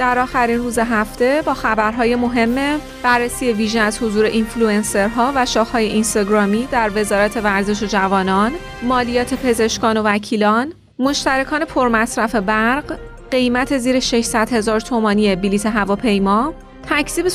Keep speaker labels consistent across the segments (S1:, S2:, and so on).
S1: در آخرین روز هفته با خبرهای مهم بررسی ویژه از حضور اینفلوئنسرها و شاخهای اینستاگرامی در وزارت ورزش و جوانان، مالیات پزشکان و وکیلان، مشترکان پرمصرف برق، قیمت زیر 600 هزار تومانی بلیت هواپیما، تکذیب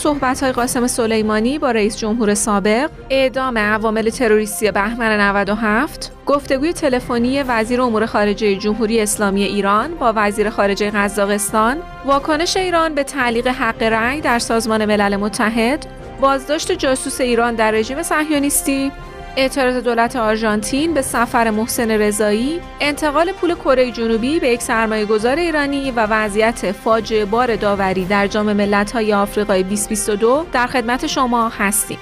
S1: های قاسم سلیمانی با رئیس جمهور سابق، اعدام عوامل تروریستی بهمن 97، گفتگوی تلفنی وزیر امور خارجه جمهوری اسلامی ایران با وزیر خارجه قزاقستان، واکنش ایران به تعلیق حق رأی در سازمان ملل متحد، بازداشت جاسوس ایران در رژیم صهیونیستی، اعتراض دولت آرژانتین به سفر محسن رضایی، انتقال پول کره جنوبی به یک سرمایه گذار ایرانی و وضعیت فاجعه بار داوری در جام ملت‌های آفریقای 2022 در خدمت شما هستیم.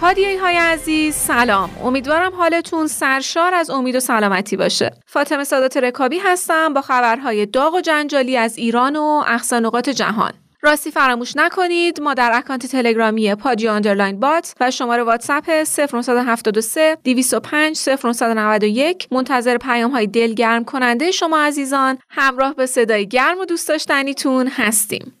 S1: هادیه های عزیز سلام. امیدوارم حالتون سرشار از امید و سلامتی باشه. فاطمه سادات رکابی هستم با خبرهای داغ و جنجالی از ایران و اقصا جهان. راستی فراموش نکنید. ما در اکانت تلگرامی پادی underline bot و شماره واتساپ 0973 205 0991 منتظر پیام های دلگرم کننده شما عزیزان. همراه به صدای گرم و دوست داشتنیتون هستیم.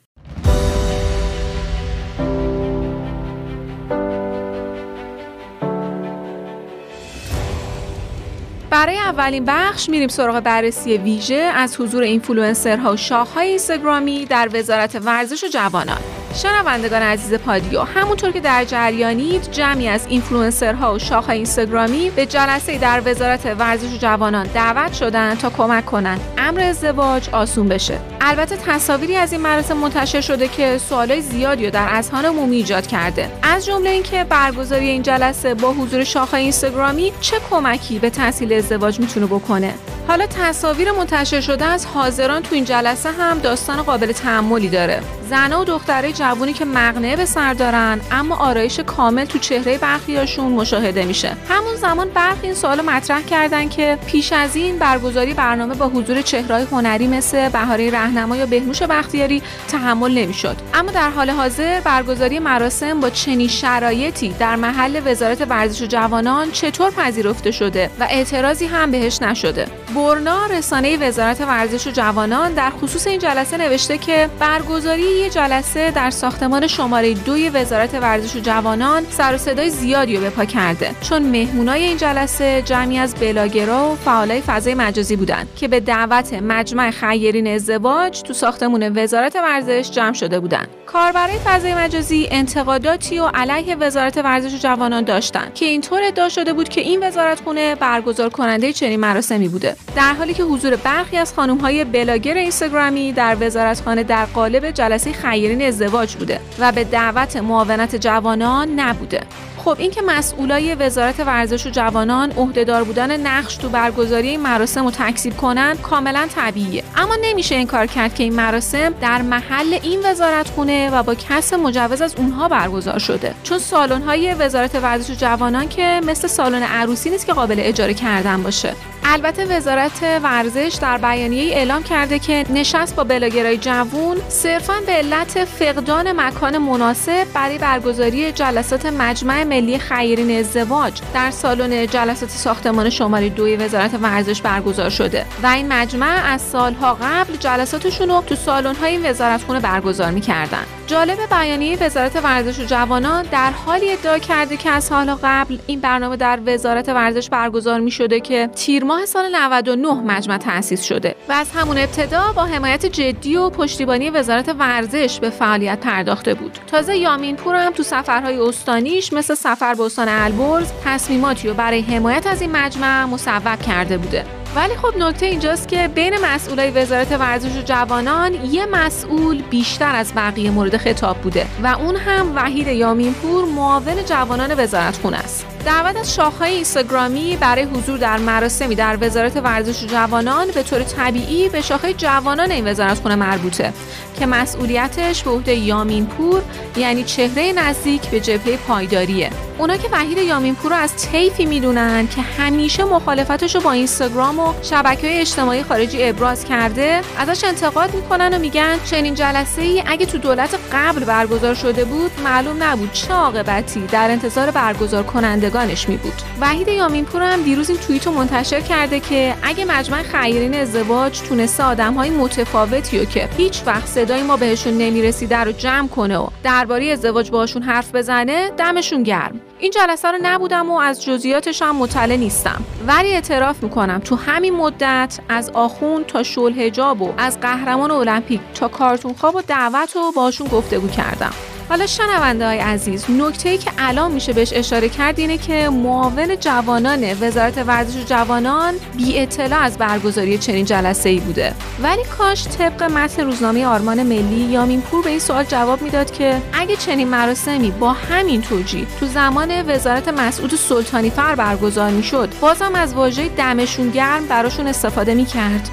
S1: برای اولین بخش میریم سراغ بررسی ویژه از حضور اینفلوئنسرها و شاخهای اینستاگرامی در وزارت ورزش و جوانان. شنوندگان عزیز پادیو همونطور که در جریانید جمعی از اینفلوئنسرها و شاخ اینستاگرامی به جلسه در وزارت ورزش و جوانان دعوت شدن تا کمک کنند امر ازدواج آسون بشه. البته تصاویری از این مراسم منتشر شده که سوالای زیادی رو در اذهان عمومی ایجاد کرده. از جمله اینکه برگزاری این جلسه با حضور شاخه اینستاگرامی چه کمکی به تحصیل ازدواج می‌تونه بکنه؟ حالا تصاویر منتشر شده از حاضران تو این جلسه هم داستان قابل تحملی داره. زنها و دخترای جوونی که مقنعه به سر دارن اما آرایش کامل تو چهره برخیاشون مشاهده میشه. همون زمان برخی این سوال مطرح کردن که پیش از این برگزاری برنامه با حضور چهرهای هنری مثل بهاره رهنما یا بهنوش بختیاری تحمل نمی‌شد. اما در حال حاضر برگزاری مراسم با چنین شرایطی در محل وزارت ورزش و جوانان چطور پذیرفته شده و اعتراضی هم بهش نشده؟ برنا رسانه وزارت ورزش و جوانان در خصوص این جلسه نوشته که برگزاری یه جلسه در ساختمان شماره دوی وزارت ورزش و جوانان سر و صدای زیادی رو به پا کرده. چون مهمونای این جلسه جمعی از بلاگرا و فعالای فضای مجازی بودند که به دعوت مجمع خیرین ازدواج تو ساختمون وزارت ورزش جمع شده بودند کاربرای فضای مجازی انتقاداتی و علیه وزارت ورزش و جوانان داشتند که اینطور ادعا شده بود که این وزارتخونه برگزار کننده چنین مراسمی بوده. در حالی که حضور برخی از های بلاگر اینستاگرامی در وزارتخانه در قالب جلسه خیرین ازدواج بوده و به دعوت معاونت جوانان نبوده. خب این که مسئولای وزارت ورزش و جوانان عهدهدار بودن نقش تو برگزاری این مراسم رو تکذیب کنن کاملا طبیعیه. اما نمیشه این کار کرد که این مراسم در محل این وزارت خونه و با کس مجوز از اونها برگزار شده. چون سالن های وزارت ورزش و جوانان که مثل سالن عروسی نیست که قابل اجاره کردن باشه. البته وزارت ورزش در بیانیه اعلام کرده که نشست با بلاگرای جوون صرفا به علت فقدان مکان مناسب برای برگزاری جلسات مجمع ملی خیرین ازدواج در سالن جلسات ساختمان شماره دوی وزارت ورزش برگزار شده و این مجمع از سالها قبل جلساتشون رو تو سالن‌های این وزارتخونه برگزار می‌کردن. جالب بیانیه وزارت ورزش و جوانان در حالی ادعا کرده که از سال قبل این برنامه در وزارت ورزش برگزار می شده که تیر ماه سال 99 مجمع تأسیس شده و از همون ابتدا با حمایت جدی و پشتیبانی وزارت ورزش به فعالیت پرداخته بود. تازه یامین پور هم تو سفرهای استانیش مثل سفر به استان البرز تصمیماتی رو برای حمایت از این مجمع مصوب کرده بوده. ولی خب نکته اینجاست که بین مسئولای وزارت ورزش و جوانان یه مسئول بیشتر از بقیه مورد خطاب بوده و اون هم وحید یامینپور معاون جوانان وزارت خونه است دعوت از شاخهای اینستاگرامی برای حضور در مراسمی در وزارت ورزش جوانان به طور طبیعی به شاخه جوانان این وزارت خونه مربوطه که مسئولیتش به عهده یامین پور یعنی چهره نزدیک به جبهه پایداریه. اونا که وحید یامینپور رو از طیفی می‌دونن که همیشه مخالفتش رو با اینستاگرام و شبکه های اجتماعی خارجی ابراز کرده ازش انتقاد می‌کنن و میگن چنین جلسه ای اگه تو دولت قبل برگزار شده بود معلوم نبود چه عاقبتی در انتظار برگزار کننده کنندگانش می بود. وحید یامینپور هم دیروز این توییت رو منتشر کرده که اگه مجمع خیرین ازدواج تونسته آدم های متفاوتی و که هیچ وقت صدای ما بهشون نمی‌رسیده رو جمع کنه و درباره ازدواج باشون حرف بزنه دمشون گرم. این جلسه رو نبودم و از جزئیاتش هم مطلع نیستم. ولی اعتراف می‌کنم تو همین مدت از آخون تا شل هجاب و از قهرمان المپیک تا کارتون خواب و دعوت و باشون گفتگو کردم. حالا شنونده های عزیز نکته ای که الان میشه بهش اشاره کرد اینه که معاون جوانان وزارت ورزش و جوانان بی اطلاع از برگزاری چنین جلسه ای بوده. ولی کاش طبق متن روزنامه آرمان ملی یامین پور به این سوال جواب می‌داد که اگه چنین مراسمی با همین توجیه تو زمان وزارت مسعود سلطانی فر برگزار می‌شد بازم از واژه دمشون گرم براشون استفاده می‌کرد.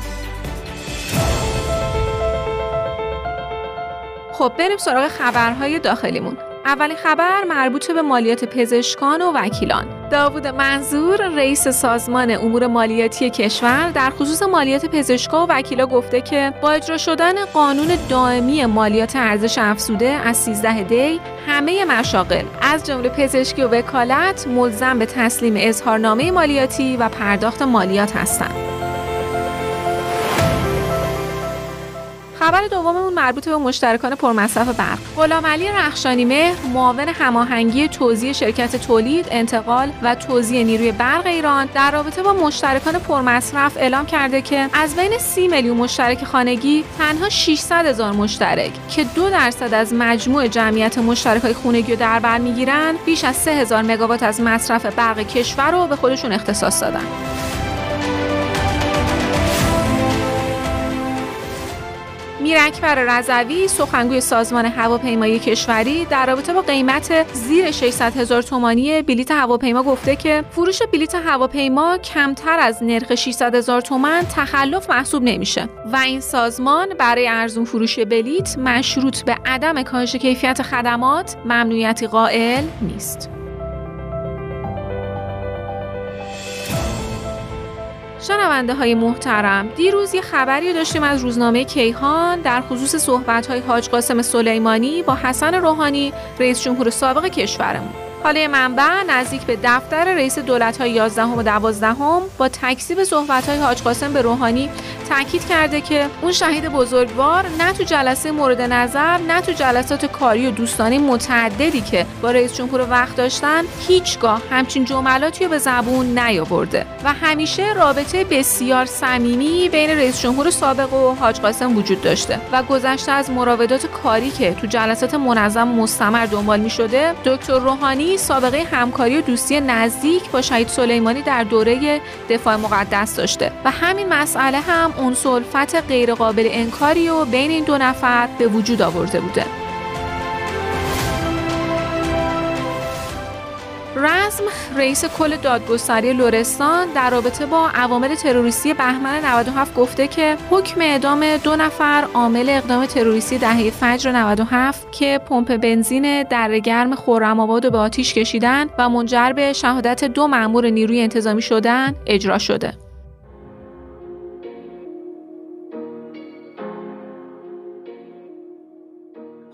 S1: خب بریم سراغ خبرهای داخلیمون. اولین خبر مربوط به مالیات پزشکان و وکیلان. داوود منظور رئیس سازمان امور مالیاتی کشور در خصوص مالیات پزشکان و وکیلا گفته که با اجرا شدن قانون دائمی مالیات ارزش افزوده از 13 دی همه مشاغل از جمله پزشکی و وکالت ملزم به تسلیم اظهارنامه مالیاتی و پرداخت مالیات هستند. خبر دوممون مربوط به مشترکان پرمصرف برق. غلام علی رخشانی مهر معاون هماهنگی توزیع شرکت تولید انتقال و توزیع نیروی برق ایران در رابطه با مشترکان پرمصرف اعلام کرده که از بین 30 میلیون مشترک خانگی تنها 600 هزار مشترک که دو درصد از مجموع جمعیت مشترک خونگی رو در بر می‌گیرن بیش از 3000 مگاوات از مصرف برق کشور رو به خودشون اختصاص دادن. میر اکبر رضوی سخنگوی سازمان هواپیمایی کشوری در رابطه با قیمت زیر 600 هزار تومانی بلیت هواپیما گفته که فروش بلیت هواپیما کمتر از نرخ 600 هزار تومن تخلف محسوب نمیشه و این سازمان برای ارزون فروش بلیت مشروط به عدم کاهش کیفیت خدمات ممنوعیتی قائل نیست. شنونده های محترم دیروز یه خبری داشتیم از روزنامه کیهان در خصوص صحبت های حاج قاسم سلیمانی با حسن روحانی رئیس جمهور سابق کشورمون. حالا منبع نزدیک به دفتر رئیس دولت های 11 و 12 با تکذیب صحبت های حاج قاسم به روحانی تاکید کرده که اون شهید بزرگوار نه تو جلسه مورد نظر نه تو جلسات کاری و دوستانی متعددی که با رئیس جمهور وقت داشتن هیچگاه همچین جملاتی رو به زبون نیاورده. و همیشه رابطه بسیار صمیمی بین رئیس جمهور سابق و حاج قاسم وجود داشته. و گذشته از مراودات کاری که تو جلسات منظم مستمر دنبال می شده دکتر روحانی سابقه همکاری و دوستی نزدیک با شهید سلیمانی در دوره دفاع مقدس داشته. و همین مسئله هم اون سلفت غیرقابل انکاری و بین این دو نفر به وجود آورده بوده رزم رئیس کل دادگستری لرستان در رابطه با عوامل تروریستی بهمن 97 گفته که حکم اعدام دو نفر عامل اقدام تروریستی دهه فجر 97 که پمپ بنزین در گرم خورم آباد و به آتیش کشیدن و منجر به شهادت دو مأمور نیروی انتظامی شدن اجرا شده.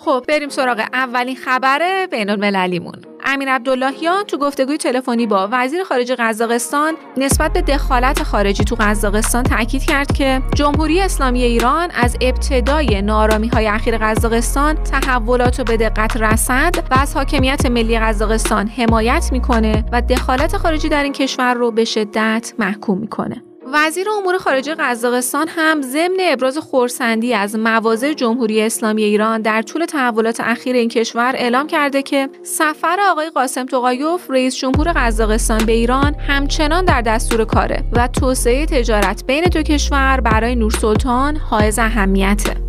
S1: خب بریم سراغ اولین خبر بین المللیمون امیر عبداللهیان تو گفتگوی تلفنی با وزیر خارجه قزاقستان نسبت به دخالت خارجی تو قزاقستان تاکید کرد که جمهوری اسلامی ایران از ابتدای نارامی های اخیر قزاقستان تحولات رو به دقت رسد و از حاکمیت ملی قزاقستان حمایت می‌کنه و دخالت خارجی در این کشور رو به شدت محکوم می‌کنه. وزیر امور خارجه قزاقستان هم ضمن ابراز خورسندی از مواضع جمهوری اسلامی ایران در طول تحولات اخیر این کشور اعلام کرده که سفر آقای قاسم توقایوف رئیس جمهور قزاقستان به ایران همچنان در دستور کاره و توسعه تجارت بین دو کشور برای نورسلطان حائز اهمیته.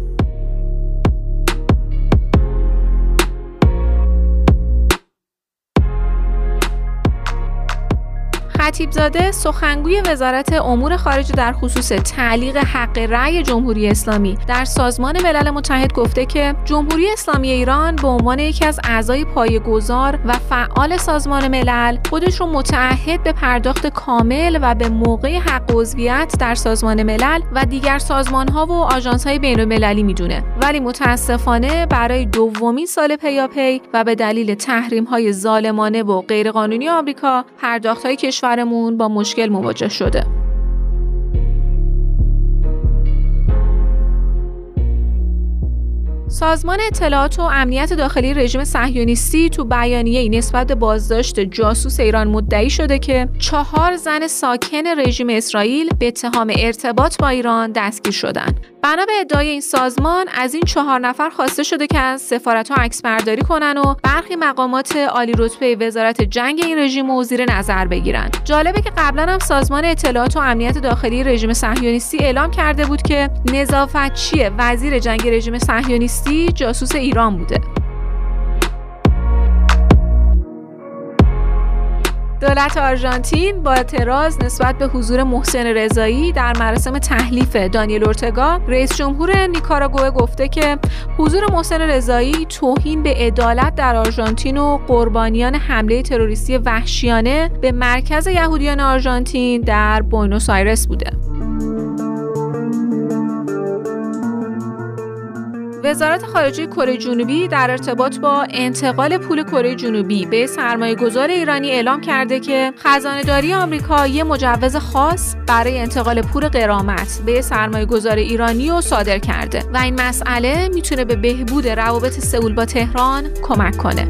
S1: خطیبزاده سخنگوی وزارت امور خارجه در خصوص تعلیق حق رأی جمهوری اسلامی در سازمان ملل متحد گفته که جمهوری اسلامی ایران به عنوان یکی از اعضای پایه‌گذار و فعال سازمان ملل خودش رو متعهد به پرداخت کامل و به موقع حق عضویت در سازمان ملل و دیگر سازمان ها و آژانس های بین می‌دونه. ولی متاسفانه برای دومین سال پیاپی و به دلیل تحریم های ظالمانه و غیرقانونی آمریکا پرداخت های کشورمون با مشکل مواجه شده. سازمان اطلاعات و امنیت داخلی رژیم صهیونیستی تو بیانیه نسبت به بازداشت جاسوس ایران مدعی شده که چهار زن ساکن رژیم اسرائیل به اتهام ارتباط با ایران دستگیر شدند. بنا به ادعای این سازمان از این چهار نفر خواسته شده که از سفارت ها عکس برداری کنن و برخی مقامات عالی رتبه وزارت جنگ این رژیم و زیر نظر بگیرن. جالبه که قبلا هم سازمان اطلاعات و امنیت داخلی رژیم صهیونیستی اعلام کرده بود که نظافتچی وزیر جنگ رژیم صهیونیستی جاسوس ایران بوده. دولت آرژانتین با اعتراض نسبت به حضور محسن رضایی در مراسم تحلیف دانیل اورتگا رئیس جمهور نیکاراگوه گفته که حضور محسن رضایی توهین به عدالت در آرژانتین و قربانیان حمله تروریستی وحشیانه به مرکز یهودیان آرژانتین در بوینوس آیرس بوده. وزارت خارجه کره جنوبی در ارتباط با انتقال پول کره جنوبی به سرمایه گذار ایرانی اعلام کرده که خزانه آمریکا یه مجوز خاص برای انتقال پول قرامت به سرمایه گذار ایرانی رو صادر کرده و این مسئله می‌تونه به بهبود روابط سئول با تهران کمک کنه.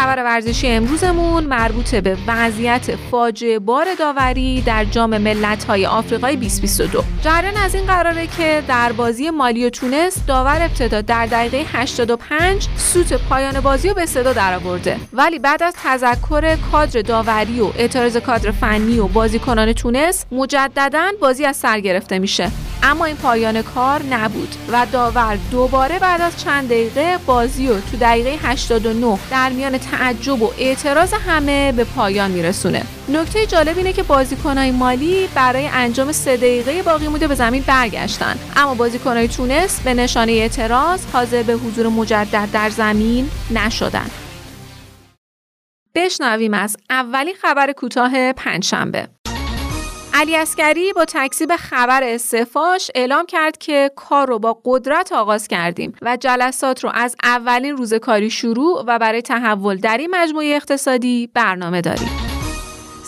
S1: خبر ورزشی امروزمون مربوط به وضعیت فاجعه بار داوری در جام ملت‌های آفریقای 2022 جریان از این قراره که در بازی مالی و تونس داور ابتدا در دقیقه 85 سوت پایان بازی رو به صدا درآورده. ولی بعد از تذکر کادر داوری و اعتراض کادر فنی و بازیکنان تونس مجددا بازی از سر گرفته میشه. اما این پایان کار نبود و داور دوباره بعد از چند دقیقه بازی رو تو دقیقه 89 در میان تعجب و اعتراض همه به پایان میرسونه. نکته جالب اینه که بازیکنهای مالی برای انجام سه دقیقه باقی مونده به زمین برگشتن. اما بازیکنهای تونس به نشانه اعتراض حاضر به حضور مجدد در زمین نشدن. بشنویم از اولین خبر کوتاه پنجشنبه. علی اسکری با تکذیب خبر استعفاش اعلام کرد که کار رو با قدرت آغاز کردیم و جلسات رو از اولین روز کاری شروع و برای تحول در این مجموعه اقتصادی برنامه داریم.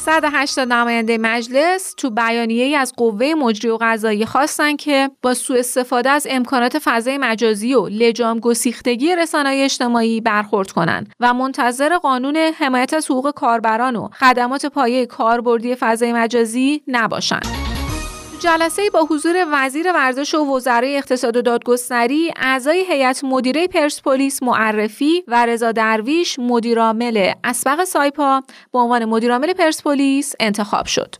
S1: 180 نماینده مجلس تو بیانیه ای از قوه مجری و قضایی خواستن که با سوء استفاده از امکانات فضای مجازی و لجام گسیختگی رسانه‌های اجتماعی برخورد کنند و منتظر قانون حمایت از حقوق کاربران و خدمات پایه کاربردی فضای مجازی نباشند. جلسه با حضور وزیر ورزش و وزرای اقتصاد و دادگستری اعضای هیئت مدیره پرسپولیس معرفی و رضا درویش مدیرعامل اسبق سایپا به عنوان مدیرعامل پرسپولیس انتخاب شد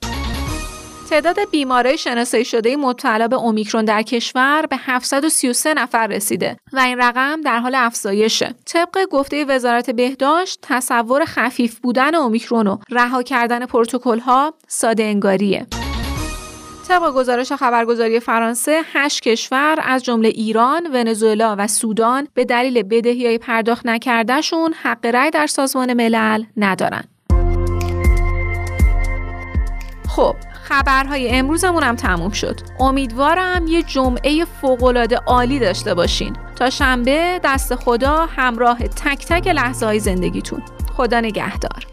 S1: تعداد بیمارای شناسایی شده مبتلا به اومیکرون در کشور به 733 نفر رسیده و این رقم در حال افزایشه. طبق گفته وزارت بهداشت تصور خفیف بودن اومیکرون و رها کردن پروتکل ها ساده انگاریه. طبق گزارش خبرگزاری فرانسه هشت کشور از جمله ایران، ونزوئلا و سودان به دلیل بدهی های پرداخت نکردهشون حق رأی در سازمان ملل ندارن. خب خبرهای امروزمون هم تموم شد. امیدوارم یه جمعه فوقالعاده عالی داشته باشین. تا شنبه دست خدا همراه تک تک لحظه های زندگیتون. خدا نگهدار.